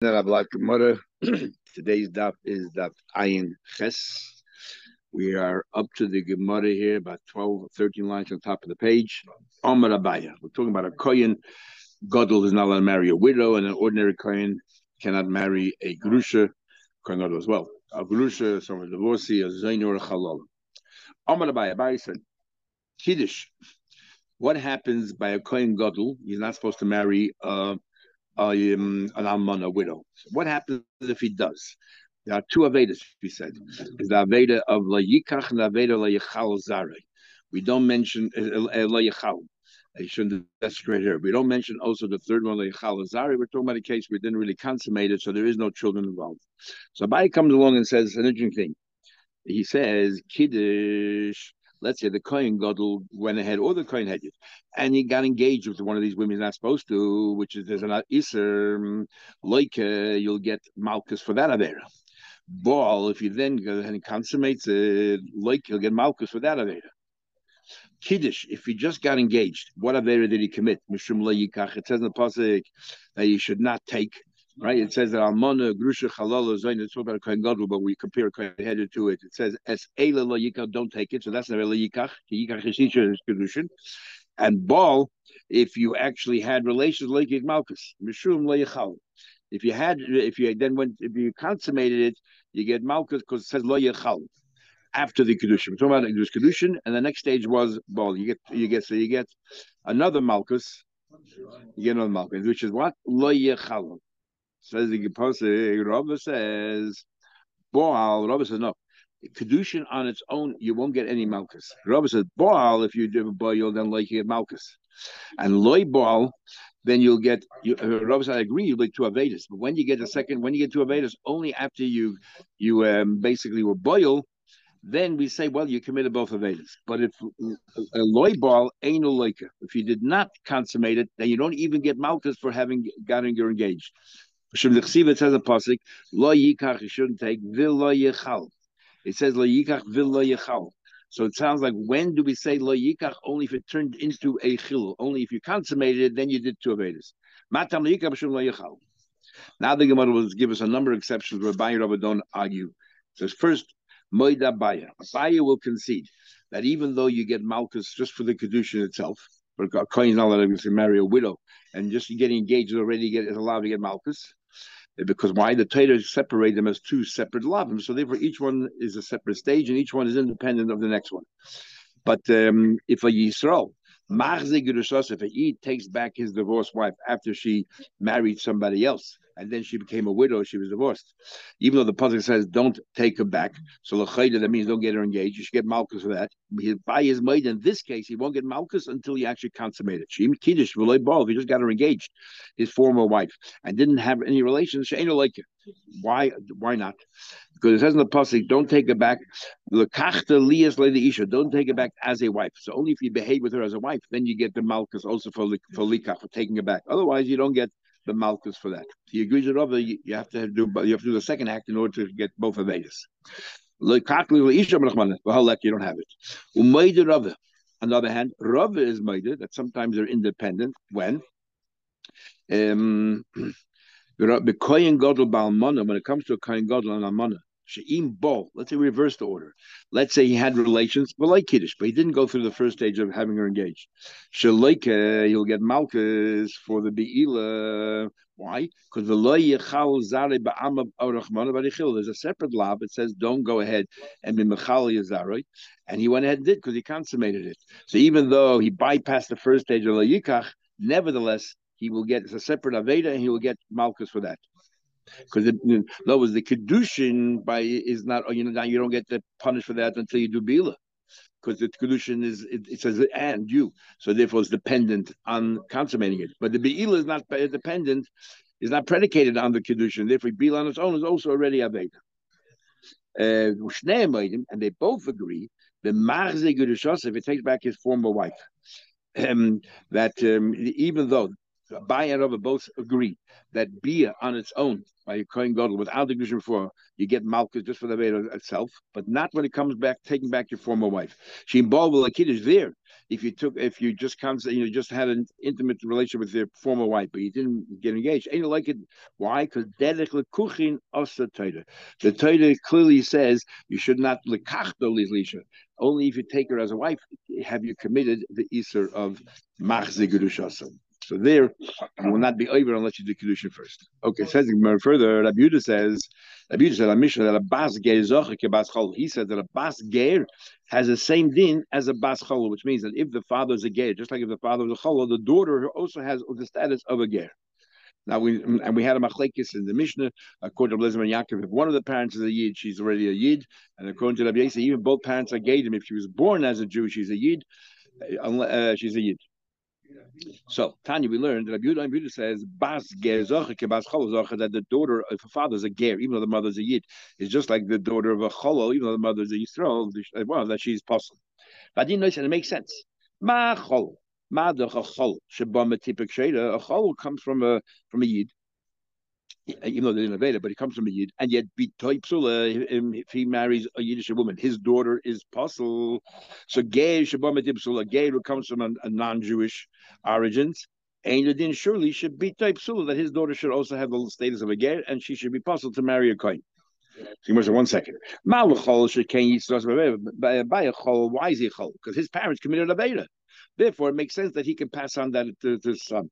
Today's daf is daf Ayin Ches. We are up to the Gemara here, about 12, 13 lines on top of the page. Omar Abaya. We're talking about a Kohen. Godel is not allowed to marry a widow, and an ordinary Kohen cannot marry a Grusha, Kohen Gadol as well. A Grusha, someone divorcee, a Zain or a Chalal. Omar Abaya. Abaya said, Kiddush. What happens by a Kohen Godel? He's not supposed to marry uh, um, an almana, a widow. So what happens if he does? There are two Avedas, he said. The Aveda of La Yikach and the Aveda La Yichal Zare. We don't mention uh, uh, La Yichal. I shouldn't desecrate here. We don't mention also the third one, La Yichal Zare. We're talking about a case we didn't really consummate it, so there is no children involved. So Abai comes along and says an interesting thing. He says, Kiddush let's say the Kohen Gadol went ahead, or the Kohen had it, and he got engaged with one of these women he's not supposed to, which is there's an Isser, like uh, you'll get Malchus for that Avera. Ball, if you then go and consummates it, like you'll get Malchus for that Avera. Kiddush, if he just got engaged, what Avera did he commit? Mishum It says in the Pasuk that you should not take right? It says that almana grusha chalala zayin. It's about kohen gadol, but we compare kohen headed to it. It says es eila la yikach, don't take it. So that's not a yikach. Yikach is kedushin. And ball, if you actually had relations like malchus, mishum la If you had, if you then went, if you consummated it, you get malchus because it says lo yichal after the kedushin. We're talking about it was kedushin, and the next stage was ball. You get, you get, so you get another malchus. You get another malchus, which is what lo yichal. Says the Gepose, Rabba says, Boal, Rabba says, no. Kedushin on its own, you won't get any Malchus. Rabba says, Boal, if you do a boy, you'll then like you get. And Loy Boal, then you'll get, you, uh, says, I agree, you'll like two Avedis. But when you get a second, when you get two Avedis, only after you you um, basically were boil, then we say, well, you committed both Avedis. But if a loy ball ain't a loika, if you did not consummate it, then you don't even get Malchus for having gotten your engaged. It says a pasuk, lo yikach, you shouldn't take, vil lo yichal. It says lo yikach, vil lo yichal. So it sounds like when do we say lo yikach? Only if it turned into a chil. Only if you consummated it, then you did two avedis. Matam lo yikach, lo yichal. Now the Gemara will give us a number of exceptions where Bayer Rabba don't argue. So first, Moida Baya. Baya will concede that even though you get Malchus just for the Kedushin itself, but a Kohen is not allowed to marry a widow, and just getting engaged already get, is allowed to get Malchus because why the Torah separate them as two separate lavim, so therefore each one is a separate stage and each one is independent of the next one. But um, if a Yisrael if he takes back his divorced wife after she married somebody else, and then she became a widow, she was divorced. Even though the pasuk says don't take her back, so lechayda that means don't get her engaged. You should get malchus for that. By his maid, in this case, he won't get malchus until he actually consummated. She kiddush if he just got her engaged, his former wife, and didn't have any relations. She ain't like. Why? Why not? Because it says in the pasuk, don't take it back. Lekachta lias lady isha. Don't take it back as a wife. So only if you behave with her as a wife, then you get the malchus also for for likach for taking her back. Otherwise, you don't get the malchus for that. He agrees with Rava. You, have to do you have to do the second act in order to get both of these. You don't have it. On the other hand, Rava is made that sometimes they're independent when um, when it comes to a Kohen Gadol and Almana, She'im Bo, let's say reverse the order. Let's say he had relations, but like Kiddush, but he didn't go through the first stage of having her engaged. Shaleika, he'll get Malchus for the Be'ila. Why? Because. There's a separate law that says don't go ahead and be Mechal Yazaroi. And he went ahead and did because he consummated it. So even though he bypassed the first stage of Lo Yikach, nevertheless, he will get a separate Aveda and he will get Malchus for that. Because in other words, the kedushin by is not you know now you don't get the punished for that until you do bila, because the kedushin is it, it, says and you, so therefore it's dependent on consummating it. But the beila is not dependent, is not predicated on the kedushin. Therefore, bila on its own is also already aveda. Uh, and they both agree the marze if it takes back his former wife, um, that um, even though Bai and Rava both agree that Bia on its own, by a Kohen Gadol, without the Gushin before, you get Malchus just for the Veda itself, but not when it comes back, taking back your former wife. She involved with a Kiddush there. if you took if you just comes you know just had an intimate relationship with your former wife, but you didn't get engaged. Ain't like it. Why? Because the Torah clearly says you should not. Only if you take her as a wife have you committed the Isser of machzigurushasim. So there, you will not be over unless you do kedusha first. Okay, says further. Rabbi Yehuda says, Rabbi Yehuda said, Mishnah that a bas ger chol. He said that a bas ger has the same din as a bas chol, which means that if the father is a ger, just like if the father is a chol, the daughter also has the status of a ger. Now we and we had a machlekes in the Mishnah according to Eliezer ben Yaakov. If one of the parents is a yid, she's already a yid, and according to Rabbi Yisrael, even both parents are gadim. If she was born as a Jew, she's a yid. Uh, she's a yid. So Tanya, we learned that Rabbi Yehuda says Bas Ger Bas that the daughter of a father is a Ger, even though the mother is a Yid, is just like the daughter of a Cholo, even though the mother is a Yisrael, well, that she's possible. But I didn't know it makes sense. Ma Cholo, Ma a Cholo comes from a from a Yid, even though they didn't invade it, but he comes from a Yid, and yet if he marries a Yiddish woman, his daughter is Puzzle. So Gay Shabbat Psula, Gay who comes from a, a non-Jewish origins, Ainadin surely should be Psula, that his daughter should also have the status of a Gay, and she should be puzzled to marry a Kohen. So you one second. Why is he chol? Because his parents committed a beta. Therefore, it makes sense that he can pass on that to his son.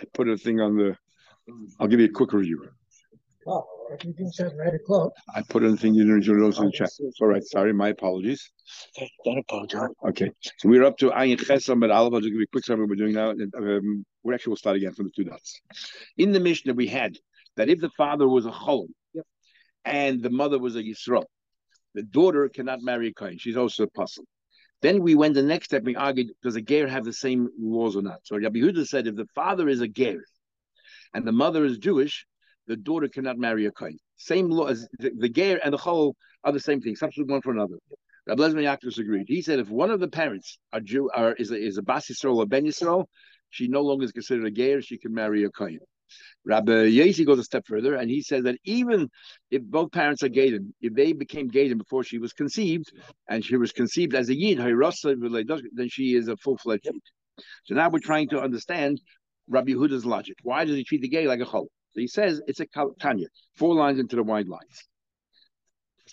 I put a thing on the I'll give you a quick review. Oh, everything says right o'clock. I put anything you didn't notice in the chat. All right, sorry, my apologies. Okay, don't apologize. Okay, so we're up to Ayin Chesam but Aleph. I'll just give you a quick summary of what we're doing now. Um, we're actually we'll start again from the two dots. In the Mishnah, we had that if the father was a Cholim yep. and the mother was a Yisrael, the daughter cannot marry a Kohen. She's also a puzzle. Then we went the next step. We argued does a ger have the same laws or not? So Rabbi Huda said if the father is a ger and the mother is Jewish, the daughter cannot marry a Kohen. Same law as the, the and the Chol are the same thing, substitute one for another. Rabbi Lezer ben Yaakov agreed. He said if one of the parents are Jew are is a, is a Bas Yisrael or Ben Yisrael, she no longer is considered a Ger, she can marry a Kohen. Rabbi Yezi goes a step further and he says that even if both parents are Gaden, if they became Gaden before she was conceived, and she was conceived as a Yid, then she is a full fledged Yid. So now we're trying to understand Rabbi Yehuda's logic. Why does he treat the gay like a chol? So he says it's a Tanya, four lines into the wide lines.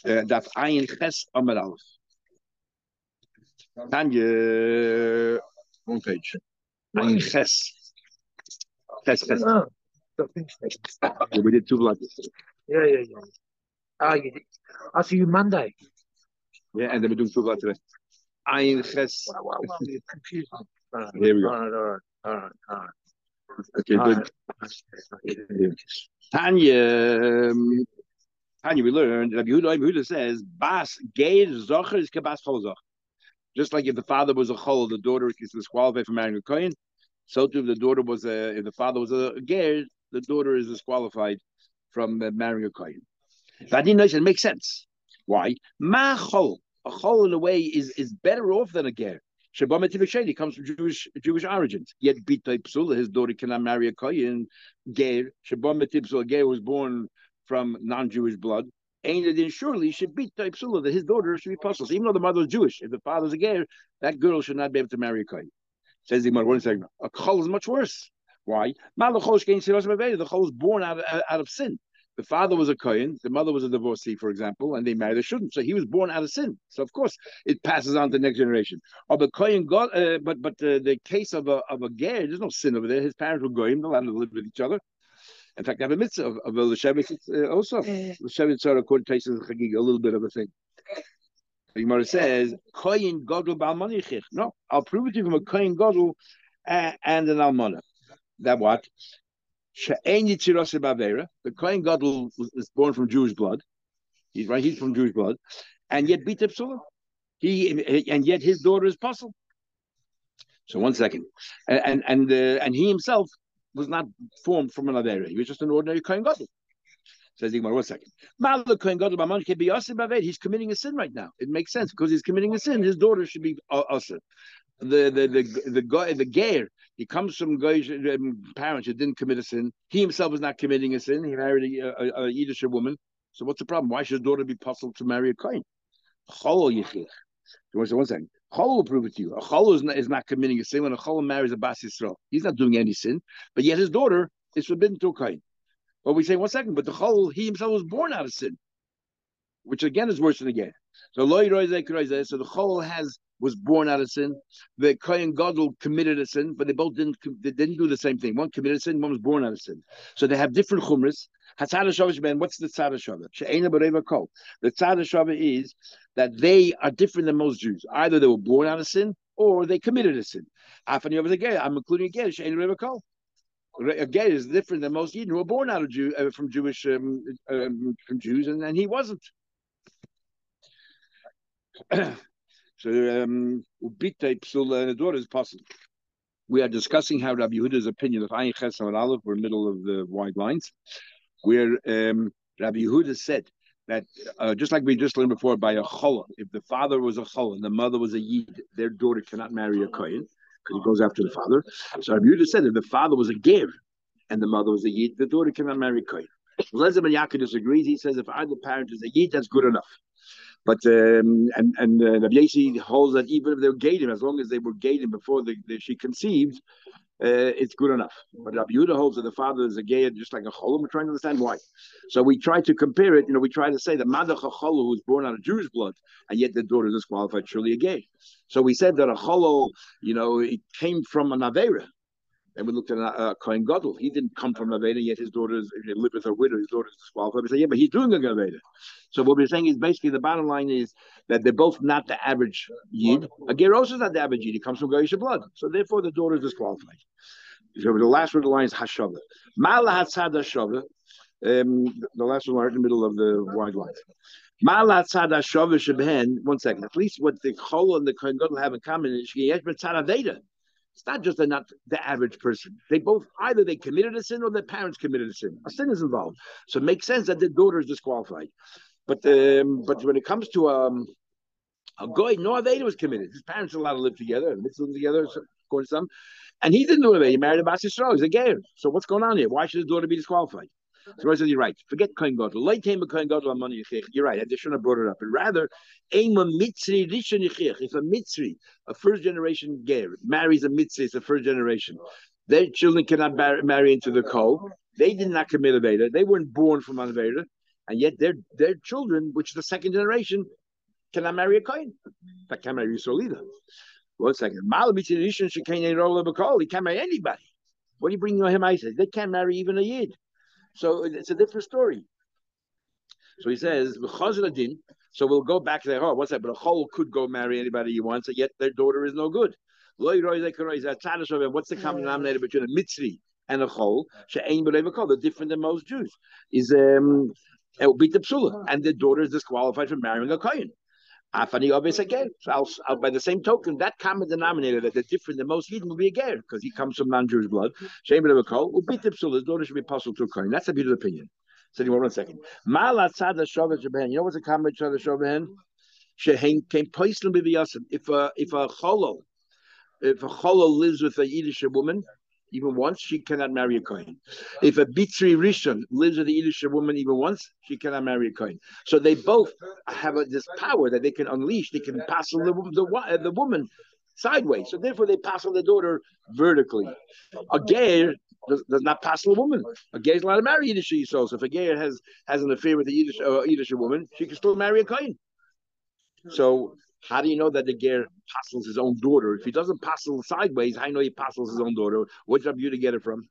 Uh, Daf ayin ches amar aleph. Tanya, one page. Ayin ches. Ches ches. We did two blocks. Yeah, yeah, yeah. Ah, you did. I'll see you Monday. Yeah, and then we're doing two blocks today. Ayin ches. Wow, wow, wow, you're confused. Here we go. All right, all right, all right, all right. Okay, good. Tanya, um, Tanya, we learned Rabbi Yehuda, Yehuda says, "Bas geir zocher is kebas chol zocher." Just like if the father was a chol, the daughter is disqualified from marrying a kohen. So too, if the daughter was a, if the father was a ger, the daughter is disqualified from uh, marrying a kohen. That didn't makes sense. Why? Ma chol, a chol in a way is is better off than a ger. Shabbat comes from Jewish Jewish origins. Yet Bitay Psula, his daughter cannot marry a Kohen. Ger, Shabbat Psula, was born from non-Jewish blood. And then surely should be Psula that his daughter should be. So even though the mother is Jewish, if the father is a Ger, that girl should not be able to marry a Kohen. Says the one second. A Chol is much worse. Why? The Chol is born out of, out of sin the father was a Kohen, the mother was a divorcee, for example, and they married a shouldn't. So he was born out of sin. So of course it passes on to the next generation. Or the Kohen got, uh, but but uh, the case of a of a ger, there's no sin over there. His parents were Goyim, they're allowed to live with each other. In fact, I have a mitzvah of, of a L'Shevet uh, also. L'Shevet sort of according to a little bit of a thing. The Gemara says, Kohen Godel Balmanichich. No, I'll prove it to you from a Kohen Godel uh, and an Almana. That what? The Kohen Gadol is born from Jewish blood. He's right. He's from Jewish blood, and yet Bita Psula. He and yet his daughter is puzzle. So one second, and and and, uh, and he himself was not formed from an Avera. He was just an ordinary Kohen Gadol. Says Igmar, one second. He's committing a sin right now. It makes sense because he's committing a sin. His daughter should be also the the the the guy the gayer he comes from guys um, parents who didn't commit a sin. He himself is not committing a sin. He married a, a, a Yiddish woman. So what's the problem? Why should his daughter be puzzled to marry a kohen? Chol yichich. One second. Chol will prove it to you. A Chol is not, is not committing a sin when a Chol marries a Bas Yisrael. He's not doing any sin, but yet his daughter is forbidden to a Kain. But we say, one second, but the Chol, he himself was born out of sin, which again is worse than again. So So the Chol has was born out of sin. The Kohen Gadol committed a sin, but they both didn't they didn't do the same thing. One committed a sin, one was born out of sin. So they have different chumras. Hatzad Shavish man, what's the Tzad Shavah? She'ena Bareva Kol. The Tzad Shavah is that they are different than most Jews. Either they were born out of sin or they committed a sin. Afani over the I'm including a Ger, She'ena Bareva Kol. A Ger is different than most Yidden who were born out of Jew uh, from Jewish um, um, from Jews, and, and he wasn't. So, we are discussing how Rabbi Yehuda's opinion of Ayin Ches and Aleph were middle of the wide lines, where um, Rabbi Yehuda said that uh, just like we just learned before by a cholah, if the father was a cholah and the mother was a yid, their daughter cannot marry a kohen because he goes after the father. So Rabbi Yehuda said if the father was a ger and the mother was a yid, the daughter cannot marry a kohen. Ben Yaakov disagrees. He says if either parent is a yid, that's good enough. But um, and and uh, Rabbi Yasi holds that even if they're gated, as long as they were gated before the, the, she conceived, uh, it's good enough. But Rabbi Yehuda holds that the father is a gay, just like a cholim. We're trying to understand why. So we try to compare it. You know, we try to say that Madach Cholo, who was born out of Jewish blood, and yet the daughter is disqualified, surely a gay. So we said that a Cholo, you know, it came from an Avera. And we looked at uh, Kohen Gadol. He didn't come from Aveda, yet his daughter lived with her widow. His daughter is disqualified. We say, yeah, but he's doing a Aveda. So what we're saying is basically the bottom line is that they're both not the average Yid. A Geros is not the average Yid. He comes from Goyish blood. So therefore the daughter is disqualified. So the last word of the line is Hashava. Mala Hatzad Hashava. Um, the last one right in the middle of the wide lines. One second. At least what the Chol and the Kohen Gadol have in common is it's not just they're not the average person. They both either they committed a sin or their parents committed a sin. A sin is involved, so it makes sense that their daughter is disqualified. But um, but when it comes to um, a guy, no Aveda was committed. His parents are allowed to live together and live together, according to some. And he didn't do it. He married a Bas. He's a gay. So what's going on here? Why should his daughter be disqualified? So I says you're right. Forget Kohen Gadol. Late came a Kohen Gadol money You're right. I shouldn't have brought it up. But rather, If a Mitzri, a first generation ger, marries a Mitzri, it's a first generation. Their children cannot marry into the Kol. They did not commit a Veda. They weren't born from a Veda. And yet their their children, which is the second generation, cannot marry a Kohen. That can't marry Yisrael either. One second. Mal Mitzri Rishon He can't marry anybody. What do you bring him? I said they can't marry even a Yid. So it's a different story. So he says, so we'll go back there. Oh, what's that? But a chol could go marry anybody he wants, yet their daughter is no good. What's the common denominator between a mitzri and a chol? They're different than most Jews. Is um, it will beat the psula, and the daughter is disqualified from marrying a kohen. Afani obvious again. By the same token, that common denominator that they're different than most Eden will be a ger because he comes from non-Jewish blood. Shame of a kol will beat the psul. His daughter should be apostle to coin. That's a beautiful opinion. So you want one second. Malat sada shovet You know what's a common sada shovet? Shehem came poislim b'viyasim. If a if a cholo, if a cholo lives with a Yiddish woman, even once, she cannot marry a Kohen. If a Mitzri Rishon lives with a Yiddish woman even once, she cannot marry a Kohen. So they both have a, this power that they can unleash. They can pass the, the, the woman sideways. So therefore, they pass on the daughter vertically. A ger does, does not pass the woman. A ger is allowed to marry Yiddish. So if a ger has has an affair with a Yiddish, uh, Yiddish woman, she can still marry a Kohen. So how do you know that the ger passels his own daughter? If he doesn't passel sideways, how do you know he passels his own daughter? Where's Rabbi Yehuda get it from?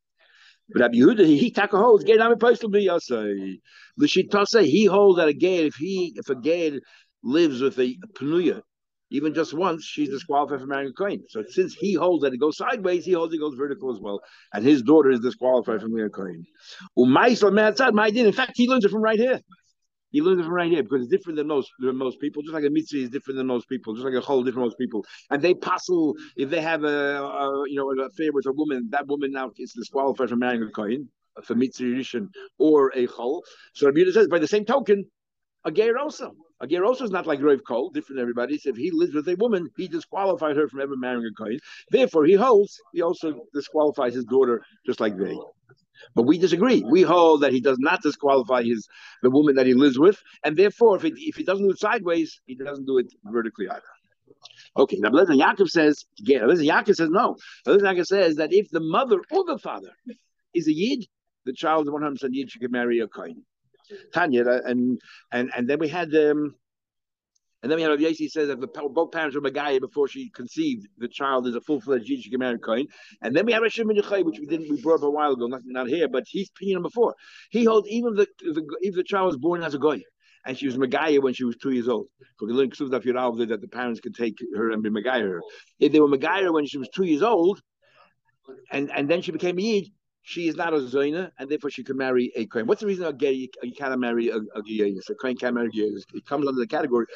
But Rabbi Yehuda, he taka holds ger nami postal be yasay. L'shitase, he holds that a ger, if he if a ger lives with a penuya, even just once, she's disqualified from marrying a kohen. So since he holds that it goes sideways, he holds it goes vertical as well, and his daughter is disqualified from marrying a kohen. In fact, he learns it from right here. He learns it from right here because it's different than most than most people. Just like a mitzvah is different than most people. Just like a whole different most people. And they passel if they have a, a you know an affair with a woman, that woman now is disqualified from marrying a kohen, a mitzvah or a chol. So Rabbi says by the same token, a ger also. A ger also is not like Rav Kol, different than everybody. So if he lives with a woman, he disqualified her from ever marrying a kohen. Therefore, he holds he also disqualifies his daughter just like they. But we disagree. We hold that he does not disqualify his the woman that he lives with, and therefore, if, it, if he doesn't do it sideways, he doesn't do it vertically either. Okay, now Lezer Yaakov says, yeah, Lezer Yaakov says no. Lezer Yaakov says that if the mother or the father is a Yid, the child is 100% Yid, she can marry a Kohen. Tanya, and and and then we had um, and then we have Rav Yossi says that the, both parents were Megaya before she conceived, the child is a full fledged Jew, she can marry. And then we have Rashim Yochai, which we didn't we brought up a while ago, not, not here, but he's opinion before. He holds even the, the if the child was born as a Goy and she was Megaya when she was two years old. Firav that the parents could take her and be Megaya. If they were Megaya when she was two years old, and, and then she became a Yid, she is not a Zoina, and therefore she can marry a Kohen. What's the reason a gay you, cannot marry a, a A Kohen can't marry a It comes under the category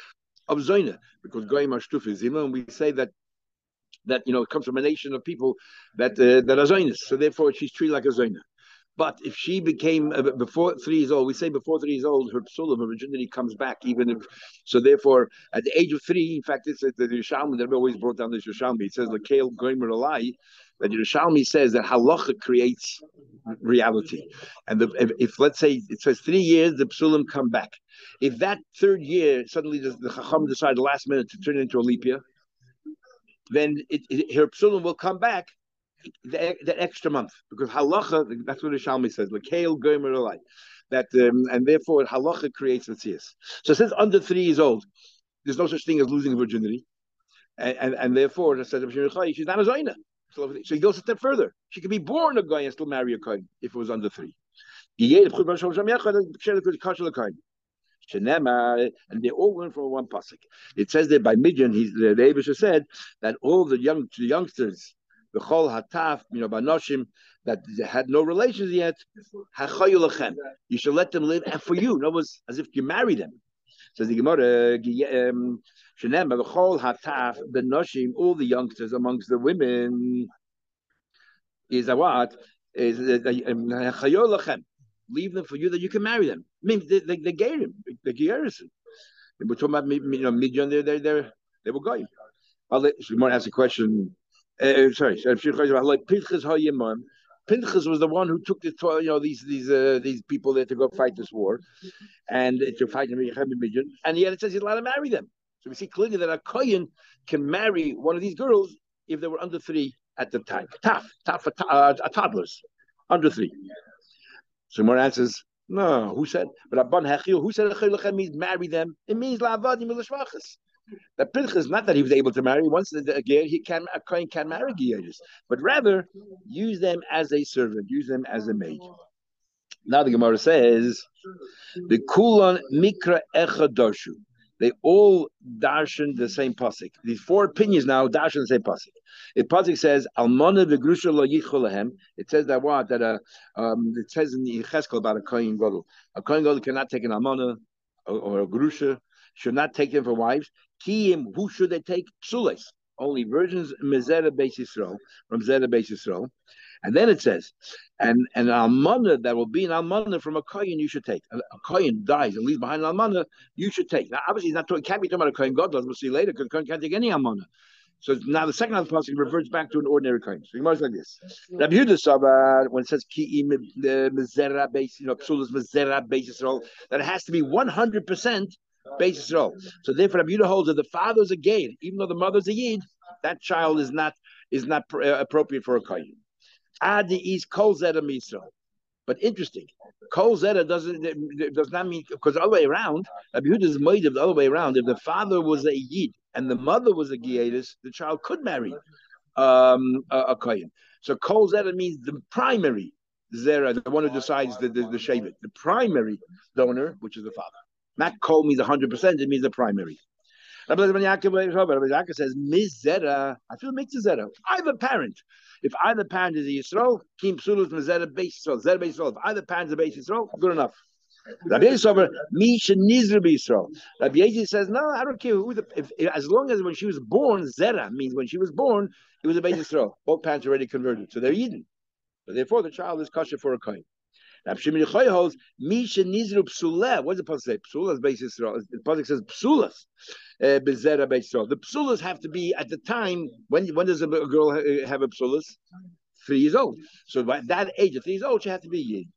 of Zoina, because Goyim are Zima, and we say that that you know it comes from a nation of people that uh, that are Zoinas. So therefore she's treated like a Zoina. But if she became uh, before three years old, we say before three years old, her psulim, her virginity comes back, even if so. Therefore, at the age of three, in fact, it's the Yerushalmi that always brought down this Yerushalmi. It says Lakel Goimer Alai, that Yerushalmi says that halacha creates reality, and the, if, if, let's say it says three years, the psulim come back. If that third year suddenly the, the chacham decide last minute to turn into a leap year, then it, it, her psulim will come back the, the extra month because halacha that's what the Shalmi says lekale gomer alai that um, and therefore halacha creates mitzias. So since under three years old, there's no such thing as losing virginity, and and, and therefore it says she's not a zayna. So, he goes a step further. She could be born a guy and still marry a kohen if it was under three. And they all went from one pasuk. It says that by Midian, the Abisha said that all the young the youngsters the chol hataf, you know, banoshim that had no relations yet, you should let them live, and for you, no was as if you marry them. Says the Gemara, um, Shenem, the chol hataf, banoshim, all the youngsters amongst the women is a what is um, leave them for you that you can marry them. I mean, they, they, they gave him the garrison. We're talking about you know. They they they they were going. I'll let Shimon ask a question uh, sorry, so like Pinchas was the one who took the you know these these uh, these people there to go fight this war, and to fight in Midian, and yet it says he's allowed to marry them. So we see clearly that a kohen can marry one of these girls if they were under three at the time. Tough, tough, uh, toddlers, under three. So more answers. No, who said? But Abban Hechil, who said means marry them? It means la'avadim l'shvachas. That Pinchas, is not that he was able to marry. Once the ger, he can a kohen can marry gears, but rather use them as a servant, use them as a maid. Now the Gemara says, the kulan mikra echadorshu. They all darshan the same pasuk. These four opinions now darshan the same pasuk. If pasuk says almana v'grusha lo yicholahem, it says that what that a uh, um, it says in the Cheskel about a kohen gadol. A kohen gadol cannot take an almana or, or a grusha should not take them for wives. Kiyim, who should they take? Psules. Only virgins, Mezera Beis Yisrael, from Zera Beis Yisrael. And then it says, and an almana that will be an almana from a kohen you should take. A, a kohen dies and leaves behind an almana, you should take. Now, obviously, he's not talking, can't be talking about a kohen God. We'll see later. Because kohen can't take any almana. So now the second half of the passage reverts back to an ordinary kohen. So you like this. Rabbi Yehuda Saba, when it says ki uh, mezera base, you know, psulas mezera basis, that it has to be one hundred percent basis role. So therefore, Rabbi holds that the father's a gay, even though the mother's a yid, that child is not is not pr- uh, appropriate for a kohen. Adi is kol zera misro. But interesting, kol zera doesn't does not mean because all the other way around. Rabbi is made of the other way around. If the father was a yid and the mother was a giyatis, the child could marry um, a, a kohen. So kol zera means the primary zera, the one who decides the the, the shavit, the primary donor, which is the father. Not kol means 100%, it means the primary. Rabbi Yaakov says, Mizera, I feel makes zera. Either parent. If either parent is a Yisrael, Kim Psulus Mizera Beis Yisrael, Zera Beis Yisrael. If either parent is a Beis Yisrael, good enough. Rabbi Yisrael, Misha Nizra Yisrael. Rabbi Yisrael says, no, I don't care who the, if, as long as when she was born, Zera means when she was born, it was a base Yisrael. Both parents are already converted, so they're Eden. So therefore, the child is kosher for a coin. Rav Shimon Yochai holds Misha Nizru Psula. What does the pasuk say? Psulas basis. The pasuk says Psulas. Uh, Bezera Beisrael. The psulas have to be at the time when when does a girl have a psulas? Three years old. So by that age, of three years old, she had to be yid.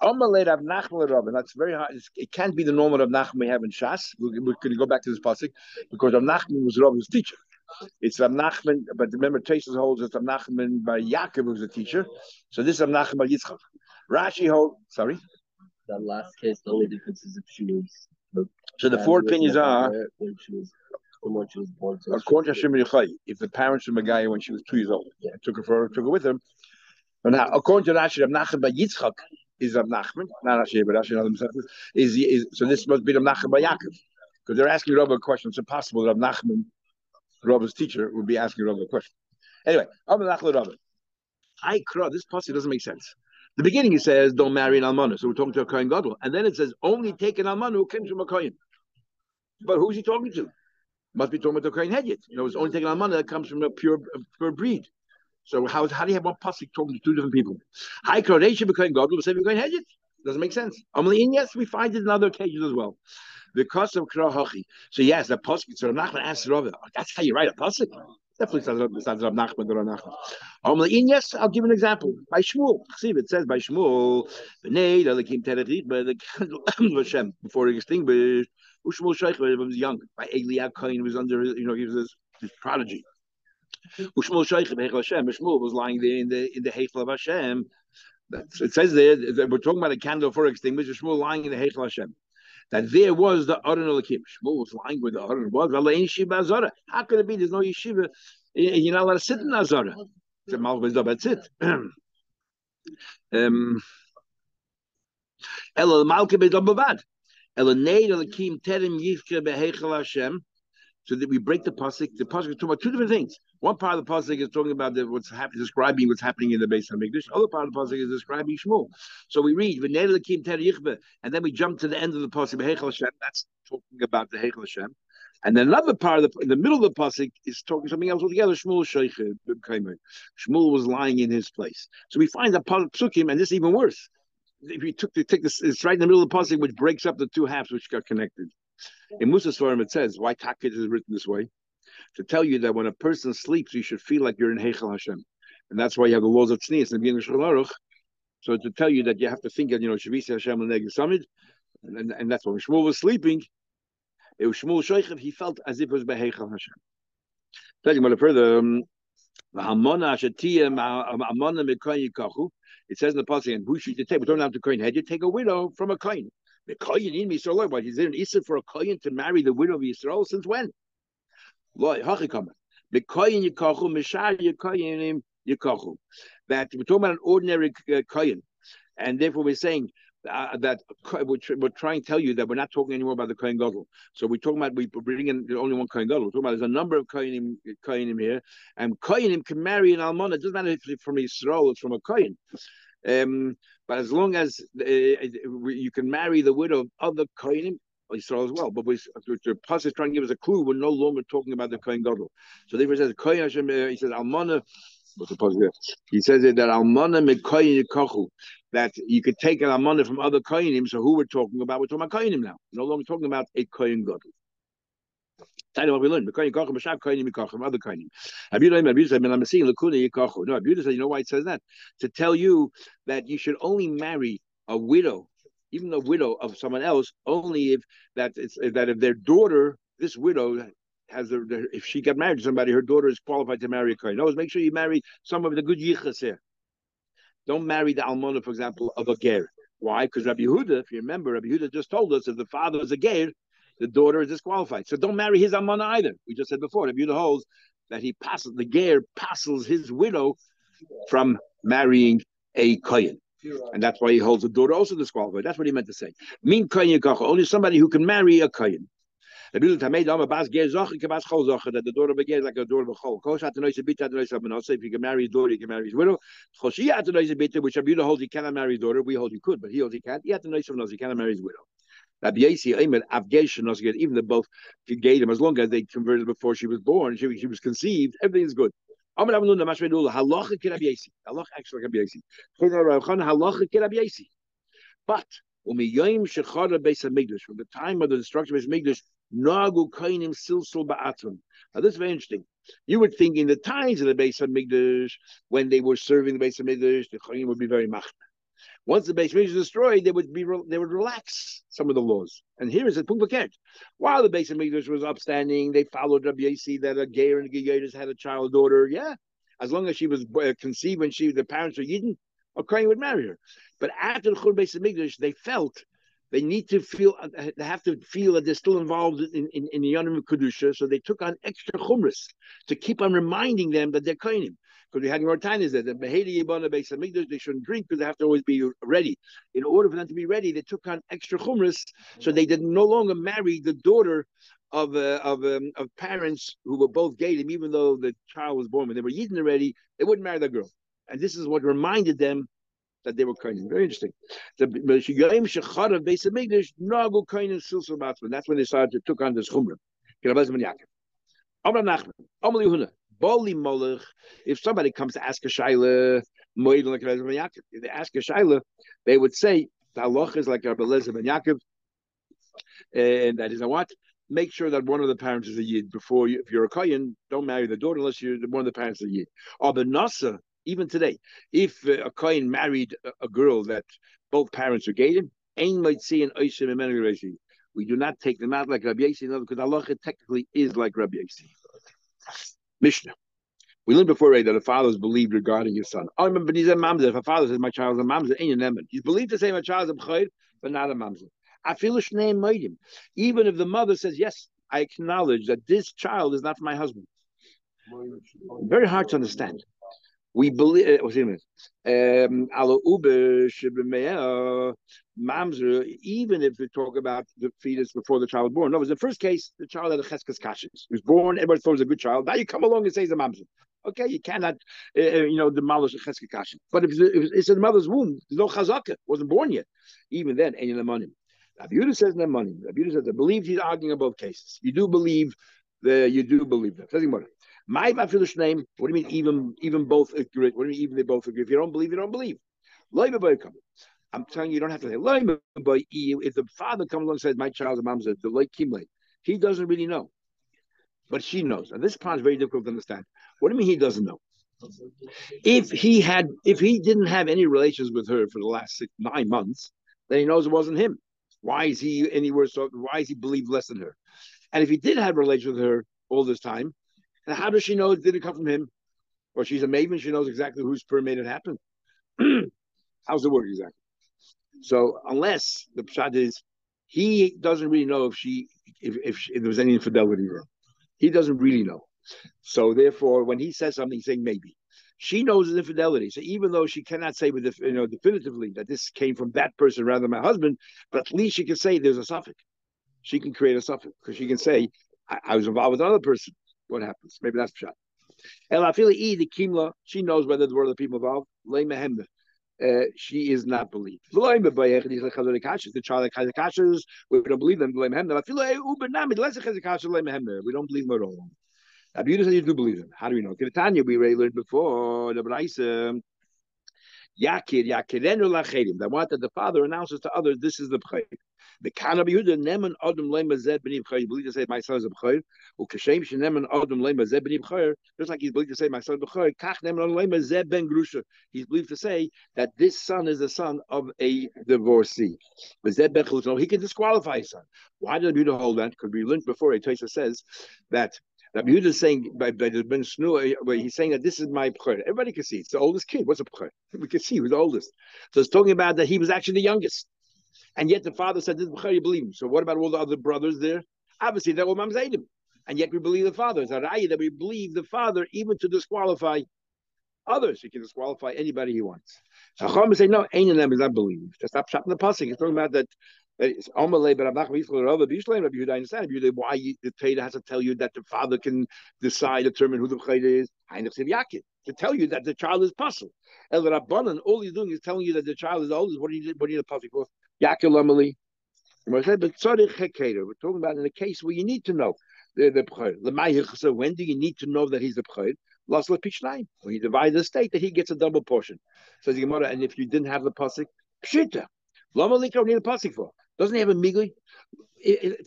That's very hard. It can't be the normal of Nachman we have in Shas. We're, we're going to go back to this pasuk because Rav Nachman was Rabban's teacher. It's Rav Nachman, but remember, Tesis holds it's Rav Nachman by Yaakov who's a teacher. So this is Rav Nachman by Yitzchak. Rashi holds. Sorry. That last case, the only difference is if she was. So the four opinions are. When she was when she was born. So According to Hashem Yochai, if the parents were Megaya when she was two years old, yeah. took her for took her with them. But now, according to Rashi, Rav Nachman by Yitzchak is Rav Nachman, not Rashi, but Rashi another is, is so this must be Rav Nachman by Yaakov, because they're asking Rav a question. It's impossible that Rav Nachman, Rav's teacher, would be asking Rav a question. Anyway, Rav Nachman Rav. I cry. This posse doesn't make sense. The beginning it says don't marry an almana, so we're talking to a kohen gadol, and then it says only take an almana who comes from a kohen. But who's he talking to? Must be talking about the kohen hedyet. You know, it's only taking almana that comes from a pure, pure breed. So how, how do you have one pasuk talking to two different people? High coronation becoming God will say becoming hedget. Doesn't make sense. Amalei, yes, we find it in other occasions as well. Because of krahachi. So yes, the pasuk. So Nachman asks Rav, that's how you write a pasuk. Definitely says says Rav Nachman or Nachman. Amalei, yes, I'll give an example. By Shmuel, it says by Shmuel, the name the Kim Terechich, but the candle Hashem before he extinguished. Ushmuel he was young. By Eli Kohen was under, you know, he was his, his prodigy. Shoichem Heichel Hashem. Shmuel was lying there in the in the Heichel of Hashem. That's, it says there we're talking about a candle for extinguisher. Shmuel lying in the Heichel Hashem. That there was the Aron Olakim. Shmuel was lying where the Aron was. How could it be? There's no yeshiva. You're not allowed to sit in Azara. That's it. um, Ela Malke Bedom Bavad. Ela Neid Olakim Terim Yifke Beheichel Hashem so that we break the pasuk. The pasuk is talking about two different things. One part of the pasuk is talking about the, what's happening, describing what's happening in the base of Hamikdash. Other part of the pasuk is describing Shmuel. So we read and then we jump to the end of the pasuk. That's talking about the Heichel Hashem. And then another part of the in the middle of the pasuk is talking something else altogether. Shmuel Shmuel was lying in his place. So we find that psukim, and this is even worse. If you took the take this, it's right in the middle of the pasuk, which breaks up the two halves which got connected. In Musa Svarim, it says, why Takit is written this way? To tell you that when a person sleeps, you should feel like you're in Heichel Hashem. And that's why you have the laws of Tznius in the beginning of So to tell you that you have to think that, you know, Shavisi Hashem and Summit, and, and that's why when Shmuel was sleeping, it was Shmuel Shoichev, he felt as if it was Beheichel Hashem. Telling about it further, it says in the passage, and who should you take? We don't have to coin head. You take a widow from a coin. The kohen in Yisrael, but is there an issa for a kohen to marry the widow of Yisrael since when? The mishar. That we're talking about an ordinary uh, kohen, and therefore we're saying uh, that we're, we're, trying to tell you that we're not talking anymore about the Kohen Gadol. So we're talking about we bring in only one Kohen Gadol. We're talking about there's a number of Kohenim, Kohenim here, and Kohenim can marry an almana. It doesn't matter if it's from Israel, it's from a Kohen. Um, but as long as uh, you can marry the widow of other Kohenim, Israel as well. But we, the Pas is trying to give us a clue. We're no longer talking about the Kohen Gadol. So therefore, it says Kohen Hashem. Uh, he says Almana. What's the positive? He says that Almana Mekoyin Kochu. That you could take an Almana from other Kohenim. So who we're talking about? We're talking about Kohenim now. No longer talking about a Kohen Gadol. Tiny what we learned. Mekoyin Kochu Mashab Kohenim Kochu other Kohenim. Abiyu Abiyu said, "I'm seeing Lakuna Yikochu." No, Abiyu said, "You know why it says that? To tell you that you should only marry a widow even a widow of someone else, only if that it's that if their daughter, this widow has a, if she got married to somebody, her daughter is qualified to marry a kohen. Always make sure you marry some of the good yichas here. Don't marry the almona, for example, of a ger. Why? Because Rabbi Yehuda, if you remember, Rabbi Yehuda just told us if the father is a ger, the daughter is disqualified. So don't marry his almona either. We just said before, Rabbi Yehuda holds that he passes the ger passes his widow from marrying a kohen. And that's why he holds the daughter also disqualified. That's what he meant to say. Mean kohen only somebody who can marry a kohen. The Bill Tamed that the daughter of like a daughter of a Chol. If you can marry his daughter, you can marry his widow. Choshi know bit, which Abuda holds he cannot marry his daughter. We hold he could, but he holds he can't. He know Sabanosa. He cannot marry his widow. Rabbi Yasi Ayman Avgesh even the both as long as they converted before she was born, she, she was conceived, everything is good. Amar Halacha Kirab Yasi. Halacha actually Rabbi Yasi. Yasi. But beis from the time of the destruction of silsul ba'atzim. Now this is very interesting. You would think in the times of the of Hamikdash, when they were serving the of Hamikdash, the kainim would be very machna. Once the base is destroyed, they would be they would relax some of the laws. And here is a punkt While the base of English was upstanding, they followed Rabbi Yasi that a gay and a had a child daughter. Yeah, as long as she was uh, conceived when she the parents were Yidden, a Kohen would marry her. But after the Chur Beis Hamikdash, they felt they need to feel they have to feel that they're still involved in in, in the Yonim Kedusha, so they took on extra chumras to keep on reminding them that they're Kohenim. Because we had more time that the Behedi Yibana Beis Hamikdash they shouldn't drink because they have to always be ready. In order for them to be ready, they took on extra chumras, so they did no longer marry the daughter of uh, of um, of parents who were both gay, even though the child was born when they were Yidden already, they wouldn't marry the girl. And this is what reminded them that they were kohenim. Very interesting. The That's when they started to took on this chumrah. If somebody comes to ask a shaila, if they ask a shaila, they would say the halach is like Rabbi Lezer ben Yaakov, and that is a what? Make sure that one of the parents is a yid before you. If you're a kohen, don't marry the daughter unless you're one of the parents is a yid. Or the nasa, even today, if a kohen married a, girl that both parents are gay, ain might see an oishim We do not take them out like Rabbi Yossi, because Allah technically is like Rabbi Yossi. Mishnah. We learned before right, that a father is believed regarding his son. I remember he's a mamzer. If a father says my child is a mamzer, ain't an He's believed to say my child is a b'chayr, but not a mamzer. I feel a shnei Even if the mother says yes, I acknowledge that this child is not my husband. Very hard to understand we believe it um mamzer even if we talk about the fetus before the child was born. No it was the first case the child had a cheskes kashins he was born everybody thought was a good child. Now you come along and say he's a mamzer. Okay you cannot uh, you know demolish a cheskes kashin but if it's, in the mother's womb there's no chazaka wasn't born yet even then the money Rabbi says money Rabbi says I believe he's arguing about cases. You do believe the you do believe that my mafilish name. What do you mean? Even even both agree. What do you mean? Even they both agree. If you don't believe, you don't believe. I'm telling you, you don't have to say If the father comes along and says, "My child's mom's a the kimle," he doesn't really know, but she knows. And this part is very difficult to understand. What do you mean he doesn't know? If he had, if he didn't have any relations with her for the last six, nine months, then he knows it wasn't him. Why is he any worse? Why is he believe less than her? And if he did have relations with her all this time, and how does she know it didn't come from him? Or she's a maven, she knows exactly whose sperm made it happen. How's it work exactly? So unless the pshat is he doesn't really know if she if if, she, if there was any infidelity her, he doesn't really know. So therefore, when he says something, he's saying maybe. She knows his infidelity. So even though she cannot say with you know definitively that this came from that person rather than my husband, but at least she can say there's a suffix. She can create a suffix because she can say I, I was involved with another person what happens. Maybe that's shot. El Afili the Kimla, she knows whether there were other people involved. Uh, she is not believed. The child that has the kashas, we don't believe them. We don't believe them at all. Abuda says you do believe them. How do we know? Tanya, we already learned before the Braisa. Yakir, yakirenu lachedim. That what that the father announces to others, this is the b'chayr. The kana b'yehuda neman adam lema zed b'ni b'chayr. You believe to say my son is a b'chayr. Ukashem sheneman adam lema zed b'ni b'chayr. Just like he's believed to say my son is b'chayr. Kach neman adam lema zed ben grusha. He's believed to say that this son is the son of a divorcee. Zed ben No, he can disqualify his son. Why did Yehuda hold that? Because we learned before. A Taisa says that Rabbi Yehuda is saying by, by the Ben Snua, where he's saying that this is my b'chor. Everybody can see it's the oldest kid. What's a b'chor? We can see he was the oldest. So it's talking about that he was actually the youngest, and yet the father said this. You believe him. So what about all the other brothers there? Obviously, they're all mamzaydim, and yet we believe the father. It's a that we believe the father even to disqualify others. He can disqualify anybody he wants. Chacham say no, ain't in them is not believed. Just stop shopping the pasuk. It's talking about that it's Omalei, but Rabbi Yisrael, Rabbi Yisrael, Rabbi Yehuda, I understand why the Torah has to tell you that the father can decide, determine who the Chayda is. To tell you that the child is puzzle. El Rabbanan, all he's doing is telling you that the child is old. What you what do you puzzle for? Yaakov. We're talking about in a case where you need to know the the So when do you need to know that he's the b'chayr? Last When you divide the state, that he gets a double portion. Says the Gemara, and if you didn't have the pasuk, pshita. Lama likra need a pasuk for. Doesn't he have a migui?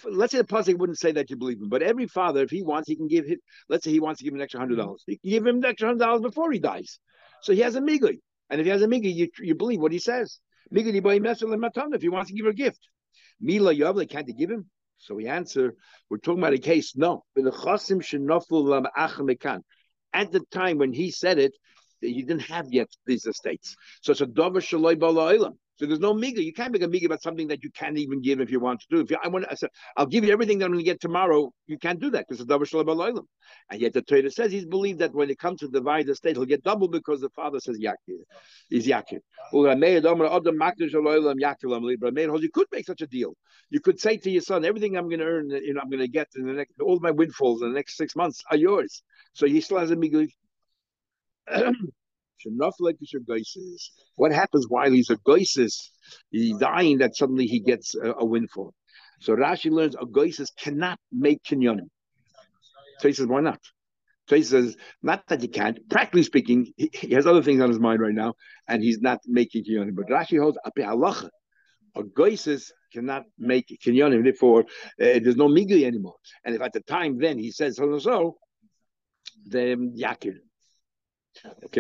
let's say the pasuk wouldn't say that you believe him, but every father, if he wants, he can give him. Let's say he wants to give him an extra hundred dollars. He can give him an extra hundred dollars before he dies. So he has a migui. And if he has a migi, you, you believe what he says. If he wants to give her a gift. Mila Yavle can't give him? So we answer, we're talking about a case, no. At the time when he said it, he didn't have yet these estates. So it's a dover shaloi so there's no miga. You can't make a miga about something that you can't even give if you want to do. If you, I want, I said, I'll give you everything that I'm going to get tomorrow. You can't do that because it's double shalom And yet the Torah says he's believed that when it comes to divide the state, he'll get double because the father says yakir. He's yakir. You could make such a deal. You could say to your son, everything I'm going to earn, you know, I'm going to get in the next, all my windfalls in the next six months are yours. So he still has a miga. What happens while he's a goisis? He's dying that suddenly he gets a, a windfall. So Rashi learns a goisis cannot make kinyonim. So he says, why not? So he says, not that you can't. Practically speaking, he, he, has other things on his mind right now, and he's not making kinyonim. But Rashi holds api halacha. A goisis cannot make kinyonim. Therefore, uh, there's no migli anymore. And if at the time then he says so and so, then yakir. Okay.